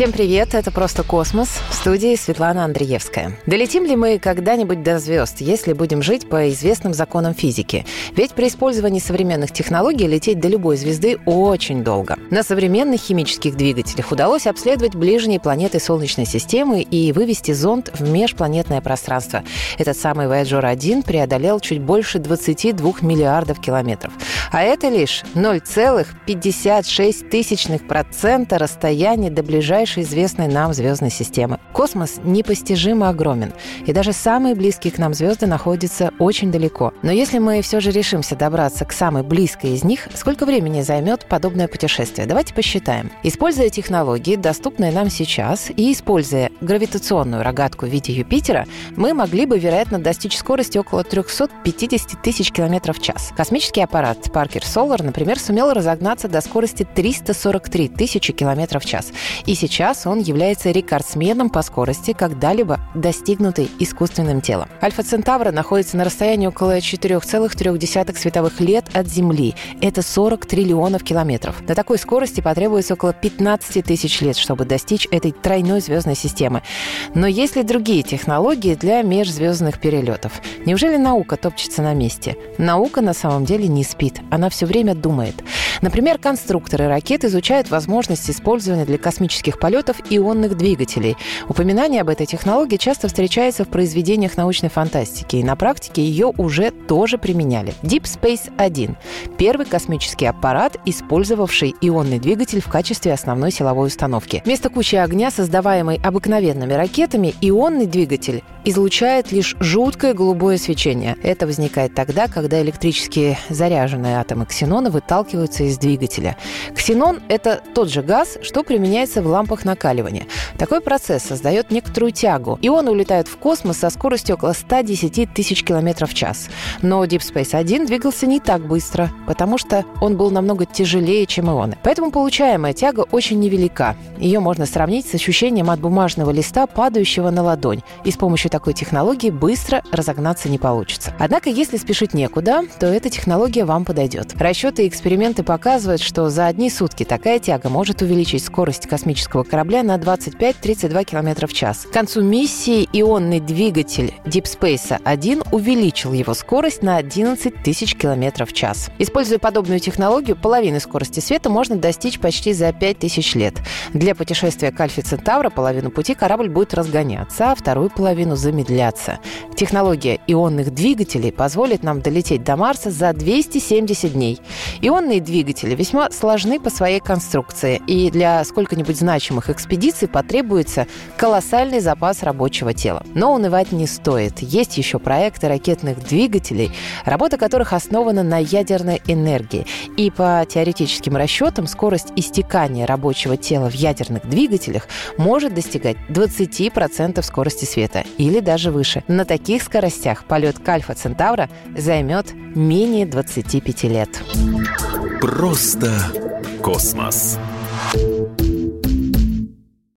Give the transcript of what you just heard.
Всем привет, это «Просто космос» в студии Светлана Андреевская. Долетим ли мы когда-нибудь до звезд, если будем жить по известным законам физики? Ведь при использовании современных технологий лететь до любой звезды очень долго. На современных химических двигателях удалось обследовать ближние планеты Солнечной системы и вывести зонд в межпланетное пространство. Этот самый Voyager 1 преодолел чуть больше 22 миллиардов километров. А это лишь 0,56% расстояния до ближайшей ближайшей известной нам звездной системы. Космос непостижимо огромен, и даже самые близкие к нам звезды находятся очень далеко. Но если мы все же решимся добраться к самой близкой из них, сколько времени займет подобное путешествие? Давайте посчитаем. Используя технологии, доступные нам сейчас, и используя гравитационную рогатку в виде Юпитера, мы могли бы, вероятно, достичь скорости около 350 тысяч километров в час. Космический аппарат Parker Solar, например, сумел разогнаться до скорости 343 тысячи километров в час. И сейчас сейчас он является рекордсменом по скорости, когда-либо достигнутой искусственным телом. Альфа Центавра находится на расстоянии около 4,3 световых лет от Земли. Это 40 триллионов километров. До такой скорости потребуется около 15 тысяч лет, чтобы достичь этой тройной звездной системы. Но есть ли другие технологии для межзвездных перелетов? Неужели наука топчется на месте? Наука на самом деле не спит. Она все время думает. Например, конструкторы ракет изучают возможность использования для космических полетов ионных двигателей. Упоминание об этой технологии часто встречается в произведениях научной фантастики, и на практике ее уже тоже применяли. Deep Space 1 – первый космический аппарат, использовавший ионный двигатель в качестве основной силовой установки. Вместо кучи огня, создаваемой обыкновенными ракетами, ионный двигатель излучает лишь жуткое голубое свечение. Это возникает тогда, когда электрически заряженные атомы ксенона выталкиваются из двигателя. Ксенон – это тот же газ, что применяется в лампах накаливания. Такой процесс создает некоторую тягу. Ионы улетают в космос со скоростью около 110 тысяч километров в час. Но Deep Space 1 двигался не так быстро, потому что он был намного тяжелее, чем ионы. Поэтому получаемая тяга очень невелика. Ее можно сравнить с ощущением от бумажного листа, падающего на ладонь. И с помощью такой технологии быстро разогнаться не получится. Однако, если спешить некуда, то эта технология вам подойдет. Расчеты и эксперименты показывают, что за одни сутки такая тяга может увеличить скорость космического корабля на 25-32 км в час. К концу миссии ионный двигатель Deep Space 1 увеличил его скорость на 11 тысяч км в час. Используя подобную технологию, половины скорости света можно достичь почти за 5000 лет. Для путешествия к Альфе Центавра половину пути корабль будет разгоняться, а вторую половину замедляться. Технология ионных двигателей позволит нам долететь до Марса за 270 дней. Ионные двигатели весьма сложны по своей конструкции, и для сколько-нибудь значимых экспедиций потребуется колоссальный запас рабочего тела. Но унывать не стоит. Есть еще проекты ракетных двигателей, работа которых основана на ядерной энергии. И по теоретическим расчетам скорость истекания рабочего тела в ядерных двигателях может достигать 20% скорости света или даже выше. На таких скоростях полет к Альфа Центавра займет менее 25 лет. Просто космос.